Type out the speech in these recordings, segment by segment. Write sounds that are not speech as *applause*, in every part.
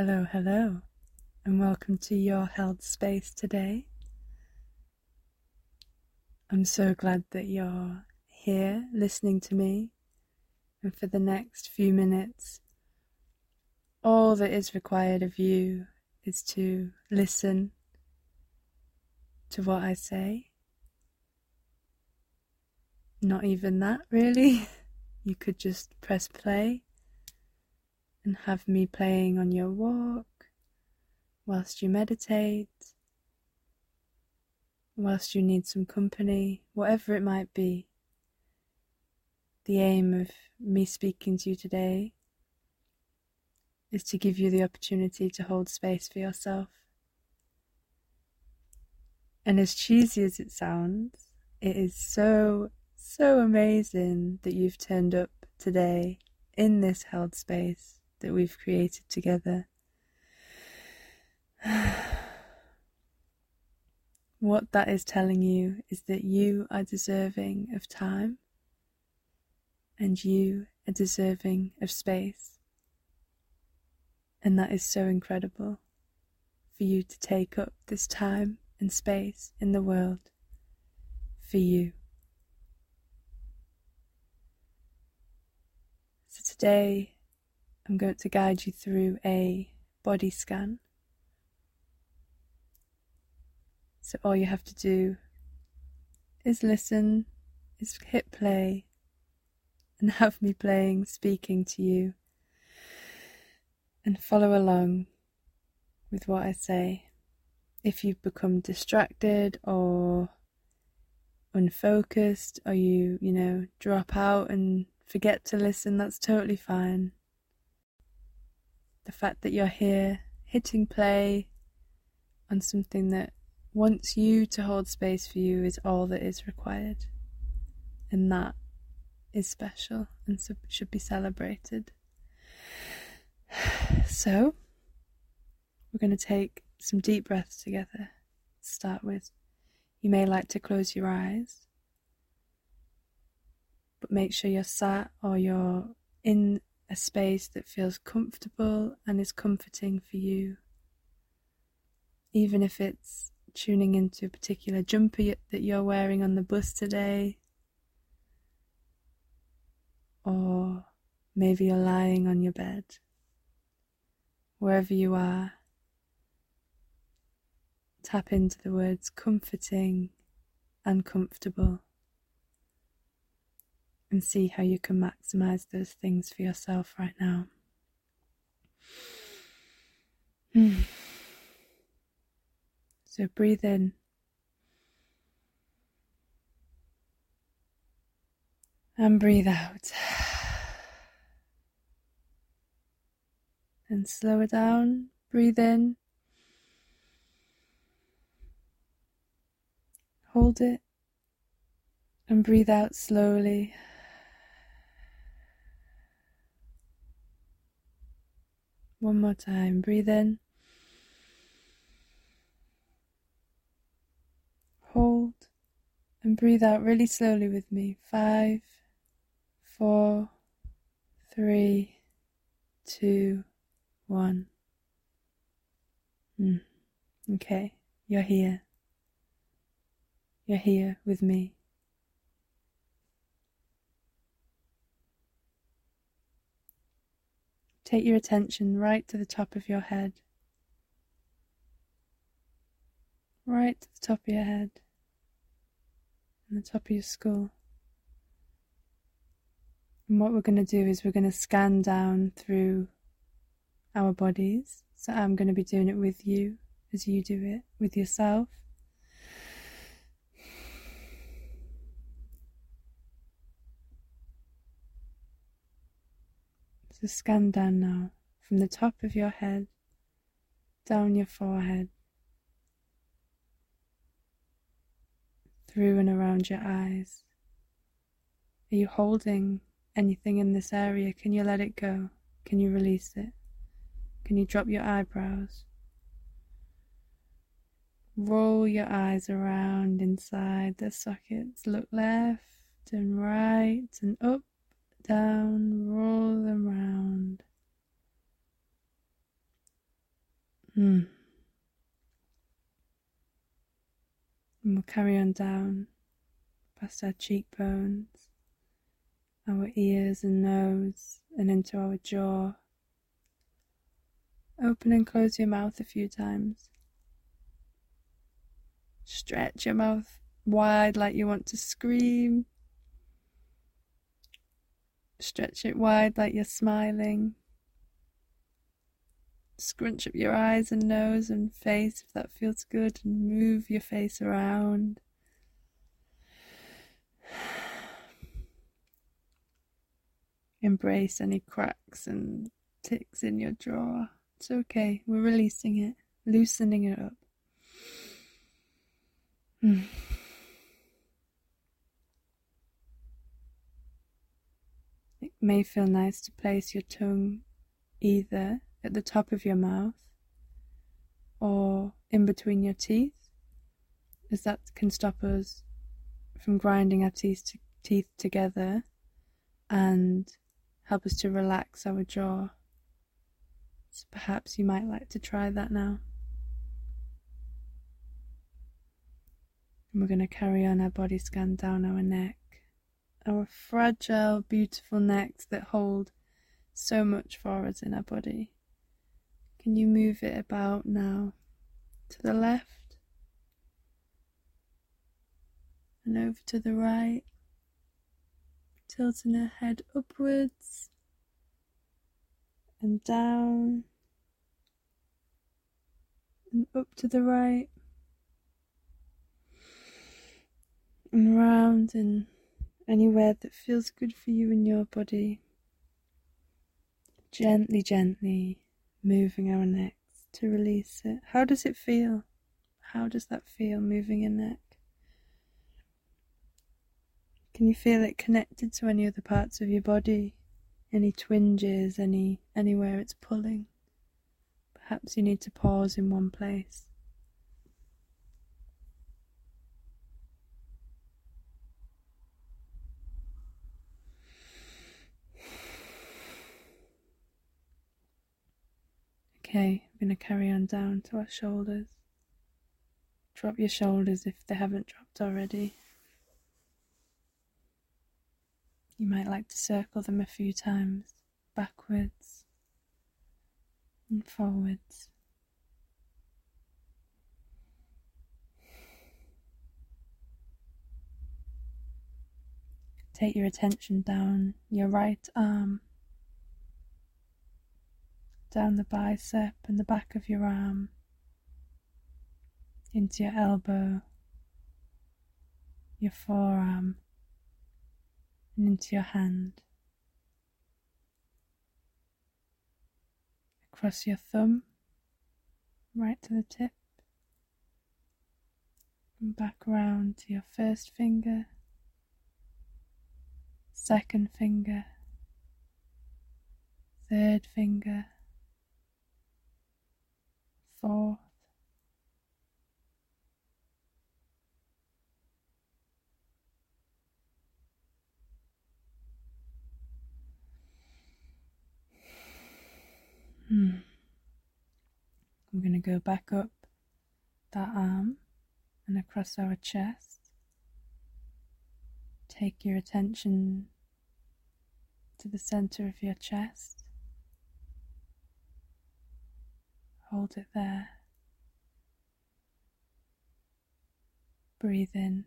Hello, hello, and welcome to your held space today. I'm so glad that you're here listening to me, and for the next few minutes, all that is required of you is to listen to what I say. Not even that, really. *laughs* You could just press play and have me playing on your walk whilst you meditate, whilst you need some company, whatever it might be. The aim of me speaking to you today is to give you the opportunity to hold space for yourself. And as cheesy as it sounds, it is so, so amazing that you've turned up today in this held space that we've created together. *sighs* what that is telling you is that you are deserving of time and you are deserving of space. And that is so incredible for you to take up this time and space in the world for you. So today I'm going to guide you through a body scan. So all you have to do is listen, is hit play, and *laughs* have me playing, speaking to you, and follow along with what I say if you've become distracted or unfocused or you, you know, drop out and forget to listen, that's totally fine. The fact that you're here hitting play on something that wants you to hold space for you is all that is required. And that is special and should be celebrated. *sighs* So, we're going to take some deep breaths together to start with. You may like to close your eyes, but make sure you're sat or you're in space that feels comfortable and is comforting for you. Even if it's tuning into a particular jumper that you're wearing on the bus today, or maybe you're lying on your bed. Wherever you are, Tap into the words comforting and comfortable and see how you can maximize those things for yourself right now. Hmm. So breathe in. And breathe out. And slow it down. Breathe in. Hold it and breathe out slowly. One more time. Breathe in. Hold and breathe out really slowly with me. Five, four, three, two, one. Mm. Okay, you're here. You're here with me. Take your attention right to the top of your head. Right to the top of your head and the top of your skull. And what we're going to do is we're going to scan down through our bodies. So I'm going to be doing it with you as you do it with yourself. So scan down now from the top of your head, down your forehead, through and around your eyes. Are you holding anything in this area? Can you let it go? Can you release it? Can you drop your eyebrows? Roll your eyes around inside the sockets. Look left and right and up down, roll them round. Hmm. And we'll carry on down past our cheekbones, our ears and nose, and into our jaw. Open and close your mouth a few times. Stretch your mouth wide like you want to scream. Stretch it wide like you're smiling. Scrunch up your eyes and nose and face if that feels good, and move your face around. *sighs* Embrace any cracks and ticks in your jaw. It's okay, we're releasing it, loosening it up. *sighs* Hmm. It may feel nice to place your tongue either at the top of your mouth or in between your teeth, as that can stop us from grinding our teeth, to, teeth together and help us to relax our jaw. So perhaps you might like to try that now. And we're going to carry on our body scan down our neck, our fragile, beautiful necks that hold so much for us in our body. Can you move it about now? To the left. And over to the right, tilting her head upwards. And down. And up to the right. And round and anywhere that feels good for you in your body. Gently, gently moving our necks to release it. How does it feel? How does that feel moving your neck? Can you feel it connected to any other parts of your body? Any twinges, any anywhere it's pulling? Perhaps you need to pause in one place. Okay, I'm going to carry on down to our shoulders. Drop your shoulders if they haven't dropped already. You might like to circle them a few times, backwards and forwards. Take your attention down your right arm down the bicep and the back of your arm, into your elbow, your forearm, and into your hand. Across your thumb, right to the tip, and back round to your first finger, second finger, third finger fourth. Hmm. We're going to go back up that arm and across our chest. Take your attention to the center of your chest. Hold it there. Breathe in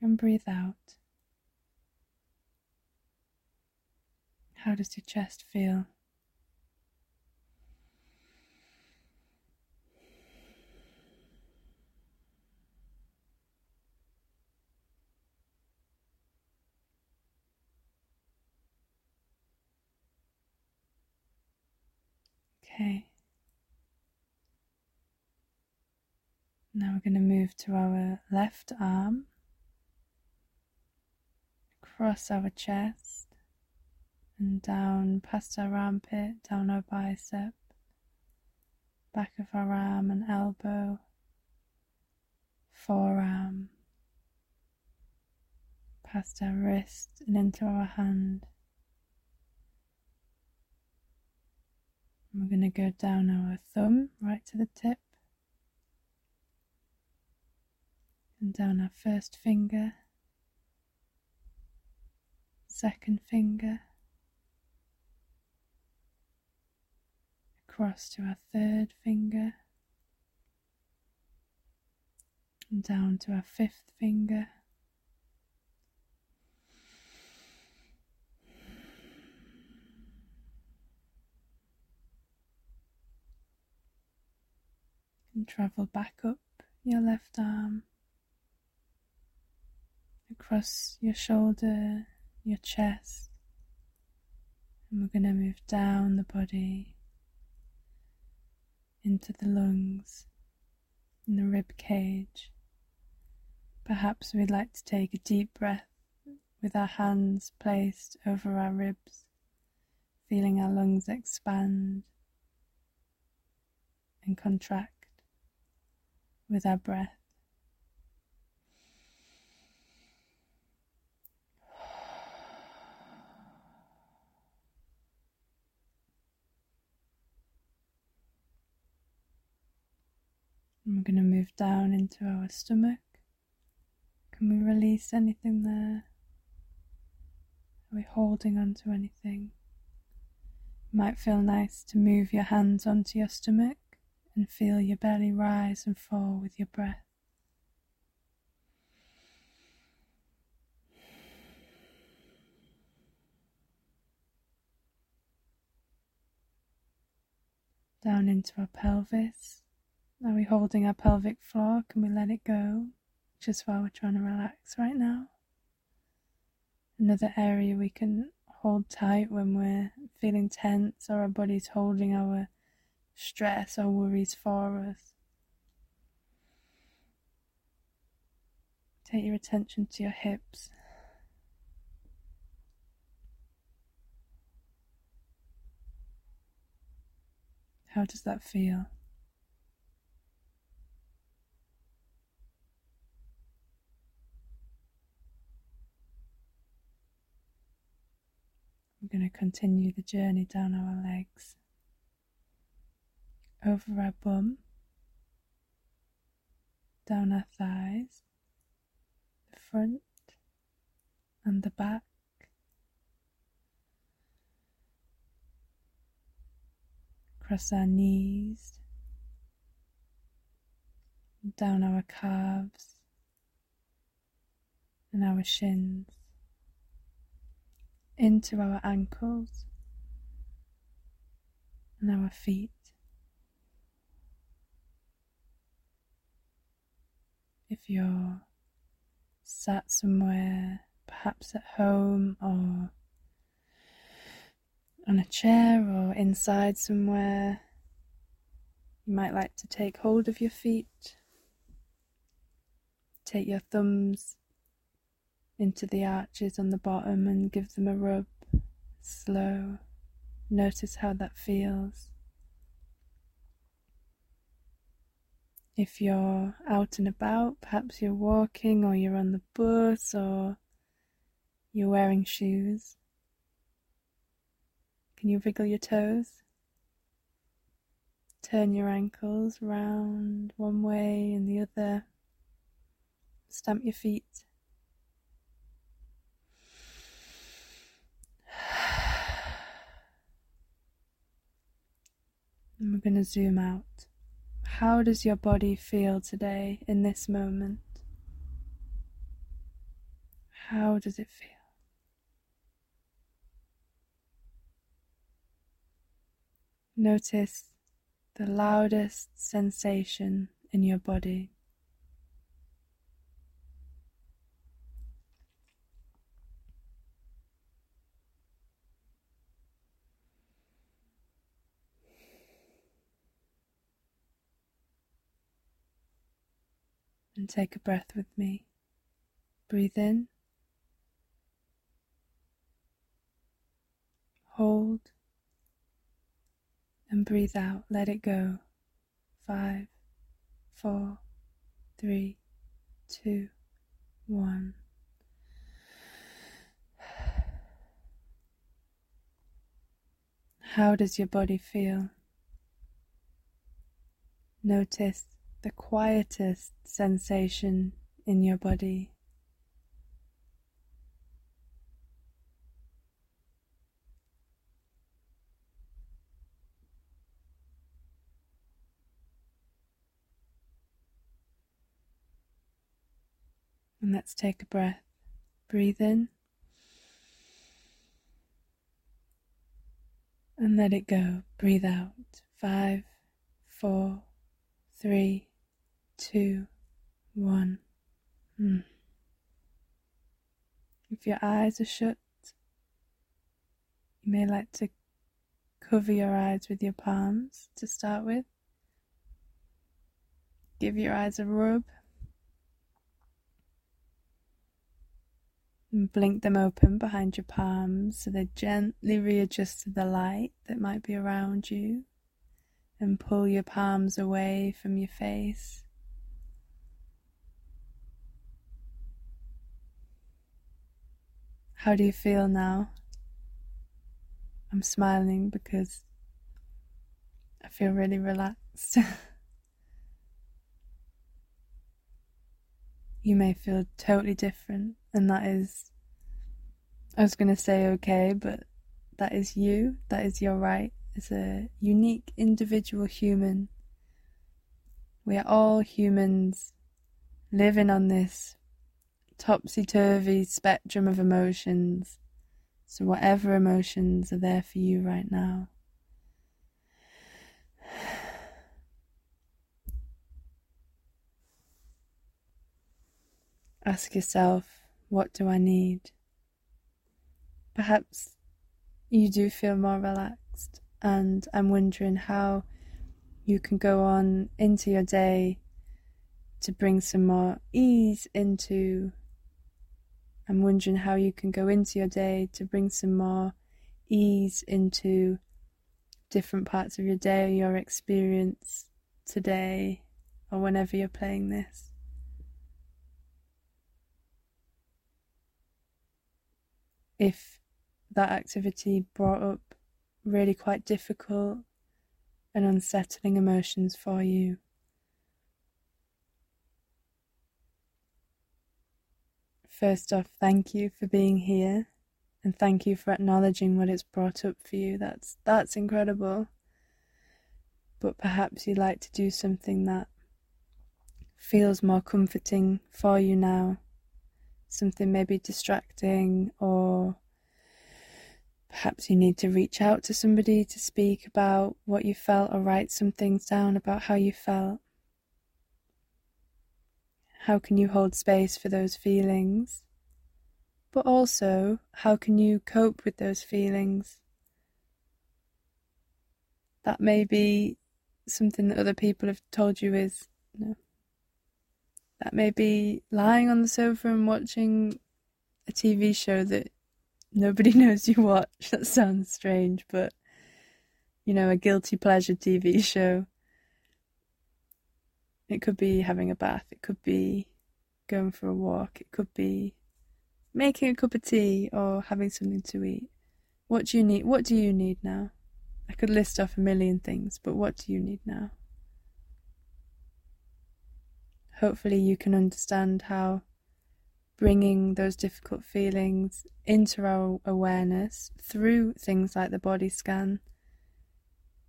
and breathe out. How does your chest feel? Okay. Now we're going to move to our left arm, across our chest, and down past our armpit, down our bicep, back of our arm and elbow, forearm, past our wrist and into our hand. We're going to go down our thumb right to the tip. And down our first finger, second finger, across to our third finger, and down to our fifth finger. And travel back up your left arm across your shoulder, your chest, and we're going to move down the body into the lungs and the rib cage. Perhaps we'd like to take a deep breath with our hands placed over our ribs, feeling our lungs expand and contract with our breath. we're going to move down into our stomach. Can we release anything there? Are we holding on to anything? It might feel nice to move your hands onto your stomach and feel your belly rise and fall with your breath. Down into our pelvis. Are we holding our pelvic floor? Can we let it go just while we're trying to relax right now? Another area we can hold tight when we're feeling tense or our body's holding our stress or worries for us. Take your attention to your hips. How does that feel? We're going to continue the journey down our legs over our bum, down our thighs, the front and the back. Across our knees, down our calves and our shins, into our ankles and our feet. If you're sat somewhere, perhaps at home or on a chair or inside somewhere, you might like to take hold of your feet. Take your thumbs into the arches on the bottom and give them a rub. Slow. Notice how that feels. If you're out and about, perhaps you're walking or you're on the bus or you're wearing shoes, can you wiggle your toes? Turn your ankles round one way and the other. Stamp your feet. *sighs* And we're going to zoom out. How does your body feel today in this moment? How does it feel? Notice the loudest sensation in your body. Take a breath with me. Breathe in, hold, and breathe out. Let it go. Five, four, three, two, one. How does your body feel notice the quietest sensation in your body. And let's take a breath. Breathe in and let it go. Breathe out. Five, four, three, two, one. Hmm. If your eyes are shut, you may like to cover your eyes with your palms to start with. Give your eyes a rub and blink them open behind your palms so they gently readjust to the light that might be around you and pull your palms away from your face. How do you feel now? I'm smiling because I feel really relaxed. *laughs* you may feel totally different, and that is, I was going to say okay, but that is you, that is your right as a unique individual human. We are all humans living on this topsy turvy spectrum of emotions. So, whatever emotions are there for you right now, Ask yourself, what do I need? Perhaps you do feel more relaxed, and I'm wondering how you can go on into your day to bring some more ease into. I'm wondering how you can go into your day to bring some more ease into different parts of your day or your experience today or whenever you're playing this. if that activity brought up really quite difficult and unsettling emotions for you. First off, thank you for being here and thank you for acknowledging what it's brought up for you. That's that's incredible. But perhaps you'd like to do something that feels more comforting for you now something maybe distracting, or perhaps you need to reach out to somebody to speak about what you felt or write some things down about how you felt. How can you hold space for those feelings? But also, how can you cope with those feelings? That may be something that other people have told you is know, that may be lying on the sofa and watching a TV show that nobody *laughs* knows you watch. That sounds strange, but you know, a guilty pleasure TV show. It could be having a bath, it could be going for a walk, it could be making a cup of tea or having something to eat. What do you need? What do you need now? I could list off a million things, but what do you need now? hopefully you can understand how bringing those difficult feelings into our awareness through things like the body scan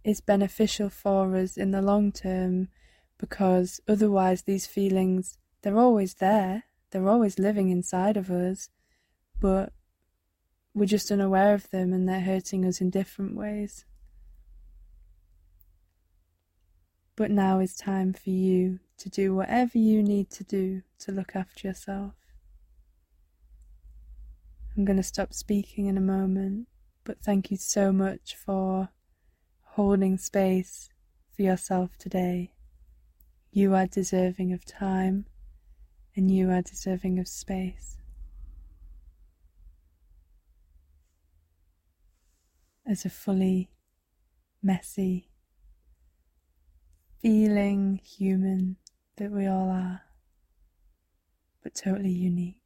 is beneficial for us in the long term because otherwise these feelings they're always there they're always living inside of us but we're just unaware of them and they're hurting us in different ways but now is time for you to do whatever you need to do to look after yourself. I'm going to stop speaking in a moment, but thank you so much for holding space for yourself today. You are deserving of time and you are deserving of space. As a fully messy, feeling human that we all are, but totally unique.